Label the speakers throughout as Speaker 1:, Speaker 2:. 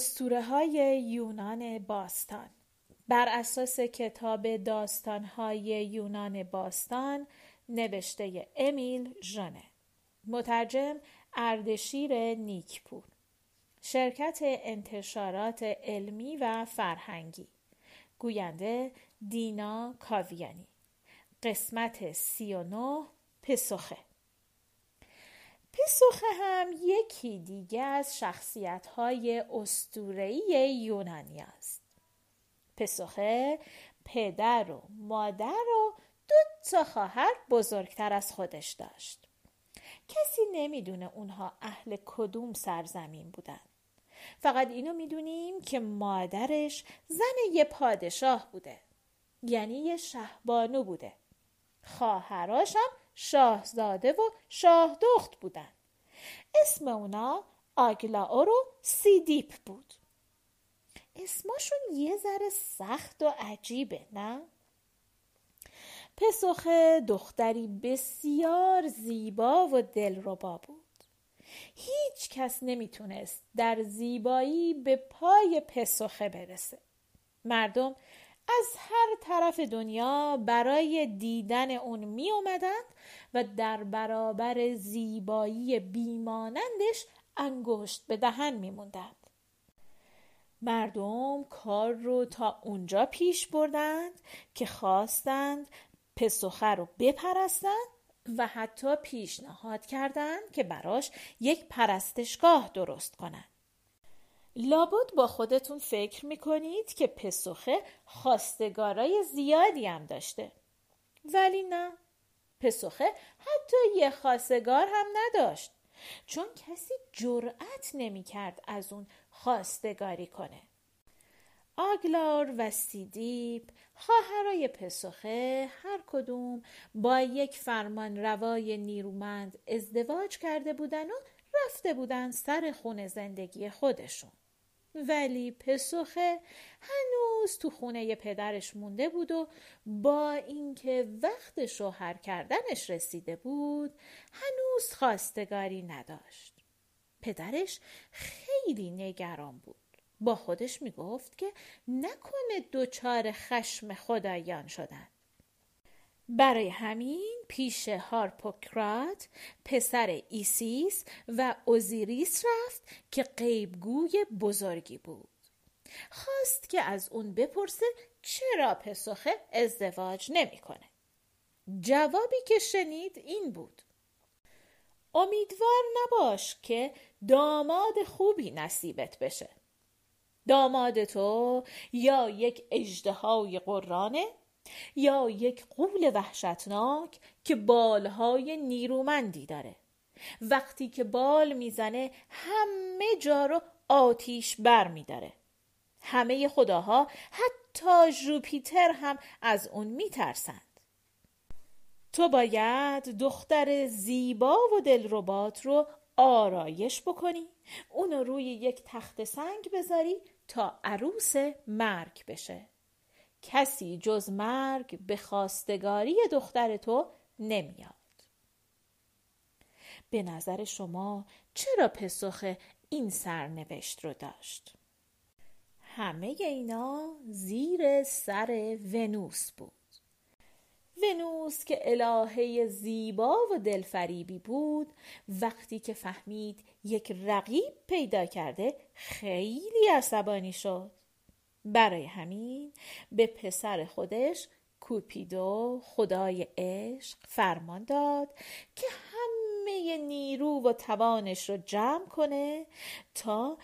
Speaker 1: استوره های یونان باستان. بر اساس کتاب داستان های یونان باستان نوشته امیل ژانه. مترجم اردشیر نیکپور. شرکت انتشارات علمی و فرهنگی. گوینده دینا کاویانی. قسمت سی و نو پسخه. پسخه هم یکی دیگه از شخصیت های استورهی یونانی است. پسخه پدر و مادر و دو تا خواهر بزرگتر از خودش داشت. کسی نمی‌دونه اونها اهل کدوم سرزمین بودن. فقط اینو می‌دونیم که مادرش زن یه پادشاه بوده. یعنی یه شهبانو بوده. خواهراشم شاهزاده و شاهدخت بودن اسم اونا آگلاور و سیدیپ بود. اسماشون یه ذره سخت و عجیبه نه؟ پسخه دختری بسیار زیبا و دلربا بود. هیچ کس نمی‌تونست در زیبایی به پای پسخه برسه. مردم از هر طرف دنیا برای دیدن اون می اومدند و در برابر زیبایی بیمانندش انگشت به دهن می موندند. مردم کار رو تا اونجا پیش بردند که خواستند پسخه رو بپرستند و حتی پیشنهاد کردند که براش یک پرستشگاه درست کنند. لابد با خودتون فکر می‌کنید که پسخه خواستگارای زیادی هم داشته. ولی نه. پسخه حتی یه خواستگار هم نداشت. چون کسی جرأت نمی‌کرد از اون خواستگاری کنه. آگلار و سیدیپ خواهرای پسخه هر کدوم با یک فرمان روای نیرومند ازدواج کرده بودن و رفته بودن سر خون زندگی خودشون. ولی پسخه هنوز تو خونه پدرش مونده بود و با اینکه وقت شوهر کردنش رسیده بود هنوز خواستگاری نداشت. پدرش خیلی نگران بود. با خودش می‌گفت که نکنه دچار خشم خدایان شدن. برای همین پیش هارپوکرات پسر ایسیس و اوزیریس رفت که غیبگوی بزرگی بود. خواست که از اون بپرسه چرا پسوخه ازدواج نمی‌کنه. جوابی که شنید این بود. امیدوار نباش که داماد خوبی نصیبت بشه. داماد تو یا یک اژدهای غرانه یا یک قول وحشتناک که بالهای نیرومندی داره. وقتی که بال می‌زنه همه جا رو آتیش بر میداره. همه خداها حتی جوپیتر هم از اون میترسند. تو باید دختر زیبا و دلربات رو آرایش بکنی. اونو روی یک تخت سنگ بذاری تا عروس مرگ بشه. کسی جز مرگ به خواستگاری دختر تو نمیاد. به نظر شما چرا پسخ این سرنوشت رو داشت؟ همه اینا زیر سر ونوس بود. ونوس که الهه زیبا و دلفریبی بود وقتی که فهمید یک رقیب پیدا کرده خیلی عصبانی شد. برای همین به پسر خودش کوپیدو خدای عشق فرمان داد که همه نیرو و توانش رو جمع کنه تا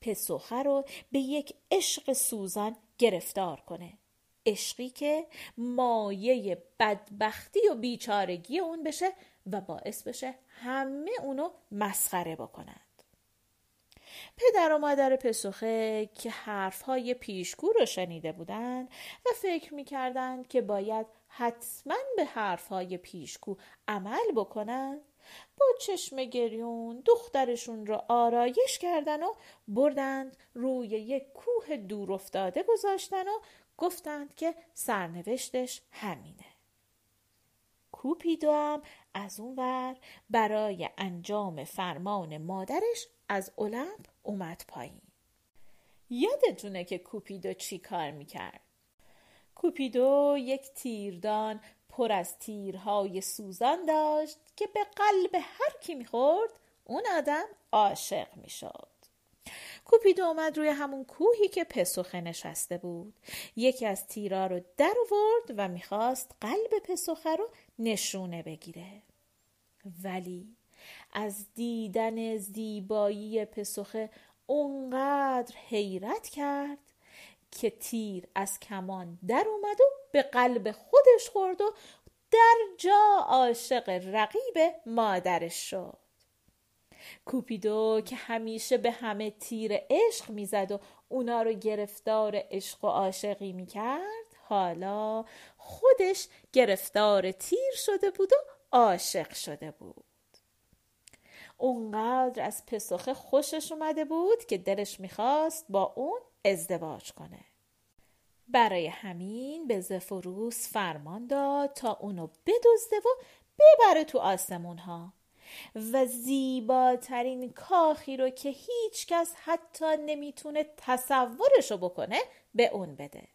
Speaker 1: پسوخه رو به یک عشق سوزان گرفتار کنه. عشقی که مایه بدبختی و بیچارگی اون بشه و باعث بشه همه اونو مسخره بکنن. پدر و مادر پسخه که حرفهای پیشگو رو شنیده بودند و فکر می‌کردند که باید حتما به حرفهای پیشگو عمل بکنند با چشم گریون دخترشون رو آرایش کردن و بردند روی یک کوه دور افتاده گذاشتن و گفتند که سرنوشتش همینه. کوپیدو هم از اون ور برای انجام فرمان مادرش از المپ اومد پایین. یادتونه که کوپیدو چی کار می‌کرد؟ کوپیدو یک تیردان پر از تیرهای سوزان داشت که به قلب هر کی می‌خورد اون آدم عاشق می‌شد. کوپیدو اومد روی همون کوهی که پسوخه نشسته بود. یکی از تیرا رو در آورد و می‌خواست قلب پسوخه رو نشونه بگیره. ولی از دیدن زیبایی پسوخه اونقدر حیرت کرد که تیر از کمان در اومد و به قلب خودش خورد و در جا عاشق رقیب مادرش شد. کوپیدو که همیشه به همه تیر عشق می‌زد و اونا رو گرفتار عشق و عاشقی می‌کرد حالا خودش گرفتار تیر شده بود و عاشق شده بود. اونقدر از پسخه خوشش اومده بود که دلش می‌خواست با اون ازدواج کنه. برای همین به زفروس فرمان داد تا اونو بدزده و ببره تو آسمون ها و زیباترین کاخی رو که هیچ کس حتی نمی‌تونه تصورشو بکنه به اون بده.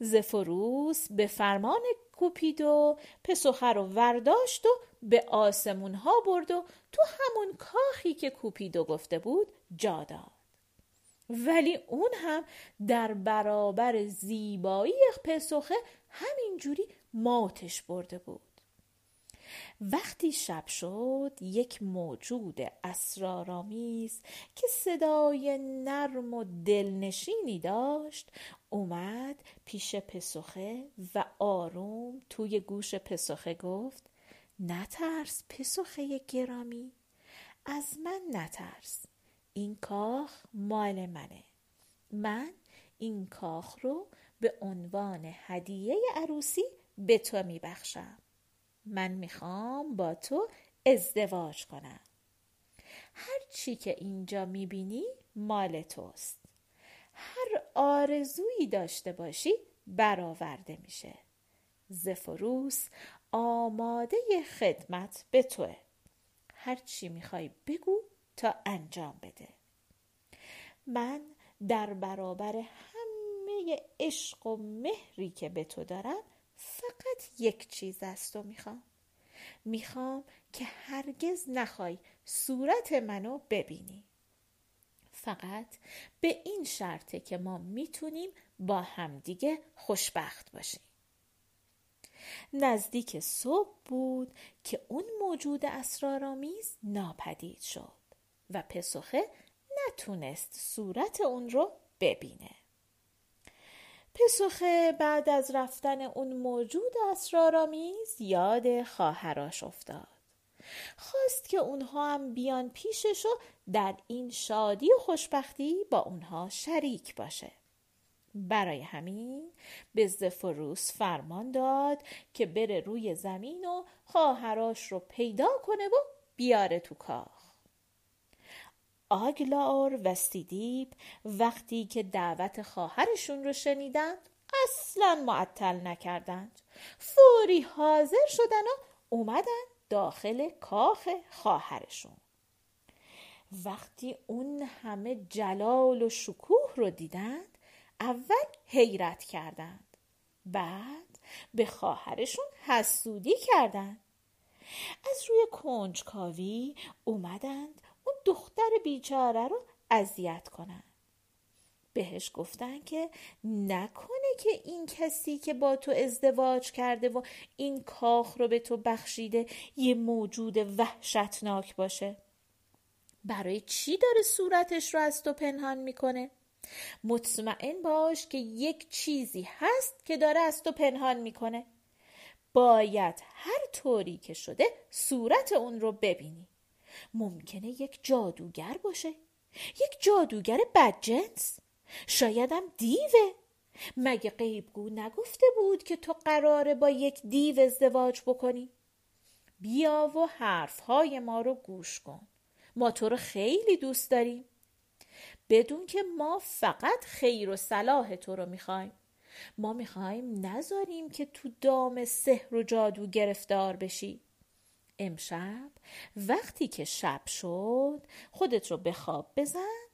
Speaker 1: زفروس به فرمان کوپیدو پسوخه رو ورداشت و به آسمون ها برد و تو همون کاخی که کوپیدو گفته بود جا داد. ولی اون هم در برابر زیبایی پسوخه همینجوری ماتش برده بود. وقتی شب شد یک موجود اسرارآمیز که صدای نرم و دلنشینی داشت اومد پیش پسخه و آروم توی گوش پسخه گفت نترس پسخه گرامی. از من نترس. این کاخ مال منه. من این کاخ رو به عنوان هدیه عروسی به تو میبخشم. من می‌خوام با تو ازدواج کنم. هر چی که اینجا می‌بینی مال توست. هر آرزویی داشته باشی برآورده میشه. زفروس آماده خدمت به توه. هر چی می‌خوای بگو تا انجام بده. من در برابر همه عشق و مهری که به تو دارم فقط یک چیز از تو می‌خوام. می‌خوام که هرگز نخوای صورت منو ببینی. فقط به این شرطه که ما می‌تونیم با همدیگه خوشبخت باشیم. نزدیک صبح بود که اون موجود اسرارآمیز ناپدید شد و پسخه نتونست صورت اون رو ببینه. پسخه بعد از رفتن اون موجود اسرارآمیز یاد خواهراش افتاد. خواست که اونها هم بیان پیشش و در این شادی و خوشبختی با اونها شریک باشه. برای همین به زفروس فرمان داد که بره روی زمین و خواهراش رو پیدا کنه و بیاره تو کاخ آگلار و سیدیب وقتی که دعوت خواهرشون رو شنیدند اصلا معطل نکردند. فوری حاضر شدن و اومدن داخل کاخ خواهرشون. وقتی اون همه جلال و شکوه رو دیدند اول حیرت کردند. بعد به خواهرشون حسودی کردند. از روی کنجکاوی اومدند اون دختر بیچاره رو اذیت کنن. بهش گفتن که نکنه که این کسی که با تو ازدواج کرده و این کاخ رو به تو بخشیده یه موجود وحشتناک باشه. برای چی داره صورتش رو از تو پنهان می‌کنه؟ مطمئن باش که یک چیزی هست که داره از تو پنهان می‌کنه. باید هر طوری که شده صورت اون رو ببینی. ممکنه یک جادوگر باشه. یک جادوگر بدجنس. شایدم دیوه. مگه غیبگو نگفته بود که تو قراره با یک دیو ازدواج بکنی؟ بیا و حرفهای ما رو گوش کن. ما تو رو خیلی دوست داریم. بدون که ما فقط خیر و صلاح تو رو می‌خوایم. ما می‌خوایم نذاریم که تو دام سحر و جادو گرفتار بشی. امشب وقتی که شب شد خودت رو به خواب بزن.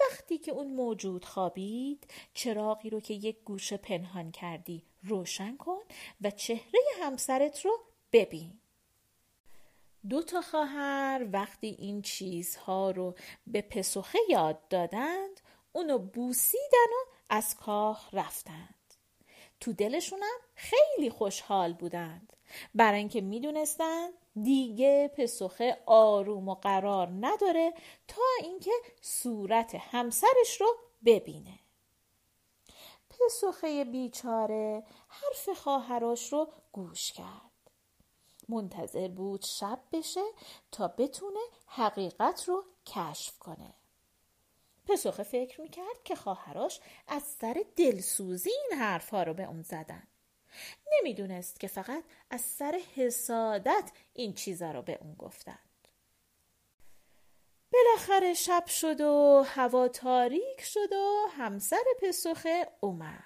Speaker 1: وقتی که اون موجود خوابید چراغی رو که یک گوشه پنهان کردی روشن کن و چهره همسرت رو ببین. دو تا خواهر وقتی این چیزها رو به پسخه یاد دادند اونو بوسیدن و از کاه رفتند. تو دلشونم خیلی خوشحال بودند. برای اینکه می‌دونستند دیگه پسخه آروم و قرار نداره تا اینکه صورت همسرش رو ببینه. پسخه بیچاره حرف خواهرش رو گوش کرد. منتظر بود شب بشه تا بتونه حقیقت رو کشف کنه. پسخه فکر می‌کرد که خواهراش از سر دلسوزی این حرفها رو به اون زدن. نمی‌دونست که فقط از سر حسادت این چیزا رو به اون گفتند. بالاخره شب شد و هوا تاریک شد و همسر پسخه اومد.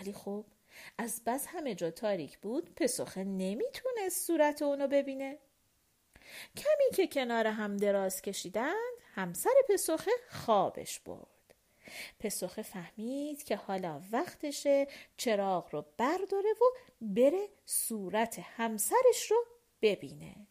Speaker 1: ولی خب از بس همه جا تاریک بود پسخه نمی‌تونست صورت اونو ببینه. کمی که کنار هم دراز کشیدند همسر پسخه خوابش برد. پسخه فهمید که حالا وقتشه چراغ رو برداره و بره صورت همسرش رو ببینه.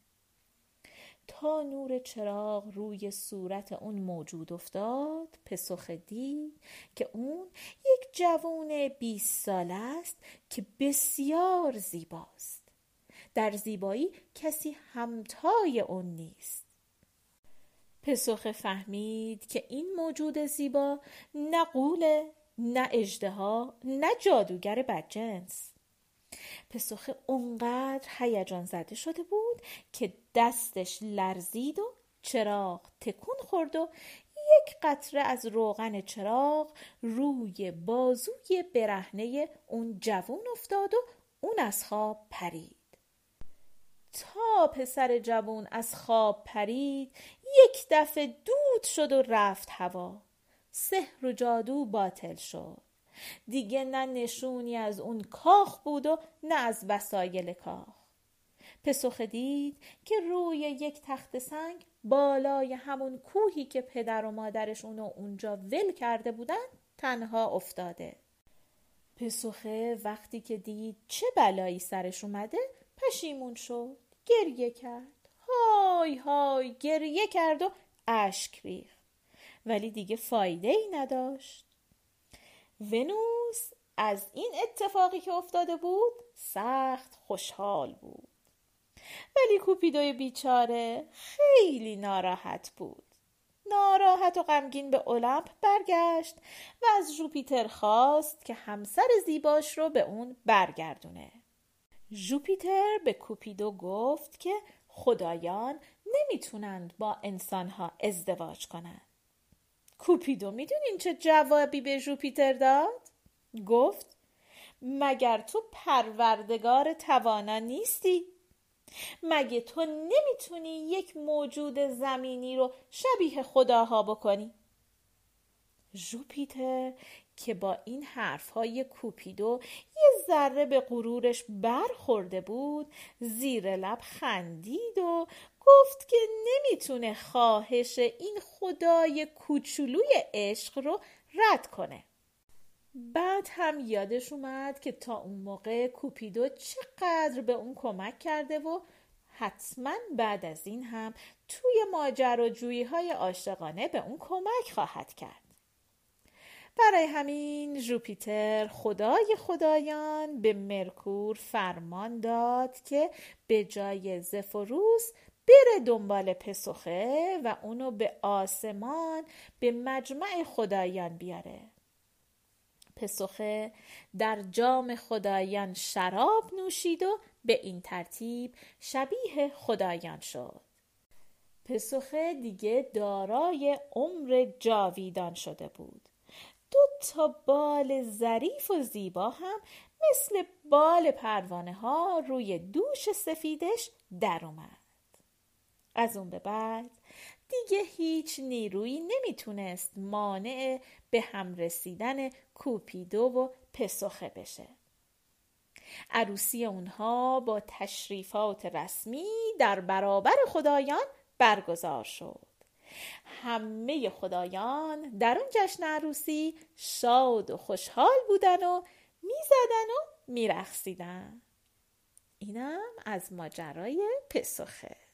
Speaker 1: تا نور چراغ روی صورت اون موجود افتاد پسخه دید که اون یک جوان 20 ساله است که بسیار زیباست. در زیبایی کسی همتای اون نیست. پسخه فهمید که این موجود زیبا نه قوله نه اجدها نه جادوگر بدجنس. پسخه اونقدر هیجان زده شده بود که دستش لرزید و چراغ تکون خورد و یک قطره از روغن چراغ روی بازوی برهنه اون جوون افتاد و اون از خواب پرید. تا پسر جوون از خواب پرید یک دفعه دود شد و رفت هوا. سحر و جادو باطل شد. دیگه نه نشونی از اون کاخ بود و نه از وسایل کاخ. پسخ دید که روی یک تخت سنگ بالای همون کوهی که پدر و مادرش اونو اونجا ول کرده بودن تنها افتاده. پسخه وقتی که دید چه بلایی سرش اومده پشیمون شد گریه کرد. های های گریه کرد و اشک ریخت. ولی دیگه فایده ای نداشت. ونوس از این اتفاقی که افتاده بود سخت خوشحال بود. ولی کوپیدوی بیچاره خیلی ناراحت بود. ناراحت و غمگین به المپ برگشت و از جوپیتر خواست که همسر زیباش رو به اون برگردونه. جوپیتر به کوپیدو گفت که خدایان نمی‌تونند با انسانها ازدواج کنند. کوپیدو می‌دونین چه جوابی به جوپیتر داد؟ گفت مگر تو پروردگار توانا نیستی؟ مگه تو نمی‌تونی یک موجود زمینی رو شبیه خداها بکنی؟ جوپیتر که با این حرفهای کوپیدو ذره به غرورش برخورده بود زیر لب خندید و گفت که نمی‌تونه خواهش این خدای کوچولوی عشق رو رد کنه. بعد هم یادش اومد که تا اون موقع کوپیدو چقدر به اون کمک کرده و حتما بعد از این هم توی ماجراجویی های عاشقانه به اون کمک خواهد کرد. برای همین جوپیتر خدای خدایان به مرکور فرمان داد که به جای زفروس بره دنبال پسخه و اونو به آسمان به مجمع خدایان بیاره. پسخه در جام خدایان شراب نوشید و به این ترتیب شبیه خدایان شد. پسخه دیگه دارای عمر جاویدان شده بود. تا بال ظریف و زیبا هم مثل بال پروانه ها روی دوش سفیدش در اومد. از اون به بعد دیگه هیچ نیرویی نمی‌تونست مانع به هم رسیدن کوپیدو و پسخه بشه. عروسی اونها با تشریفات رسمی در برابر خدایان برگزار شد. همه خدایان در اون جشن عروسی شاد و خوشحال بودن و می‌زدن و میرخصیدن اینم از ماجرای پسخه.